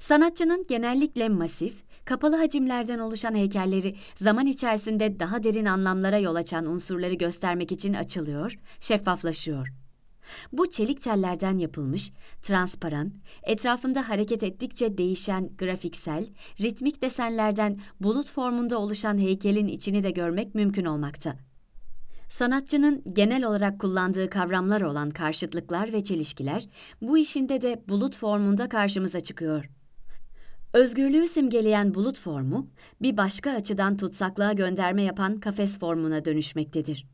Sanatçının genellikle masif, kapalı hacimlerden oluşan heykelleri zaman içerisinde daha derin anlamlara yol açan unsurları göstermek için açılıyor, şeffaflaşıyor. Bu çelik tellerden yapılmış, transparan, etrafında hareket ettikçe değişen grafiksel, ritmik desenlerden bulut formunda oluşan heykelin içini de görmek mümkün olmakta. Sanatçının genel olarak kullandığı kavramlar olan karşıtlıklar ve çelişkiler bu işinde de bulut formunda karşımıza çıkıyor. Özgürlüğü simgeleyen bulut formu bir başka açıdan tutsaklığa gönderme yapan kafes formuna dönüşmektedir.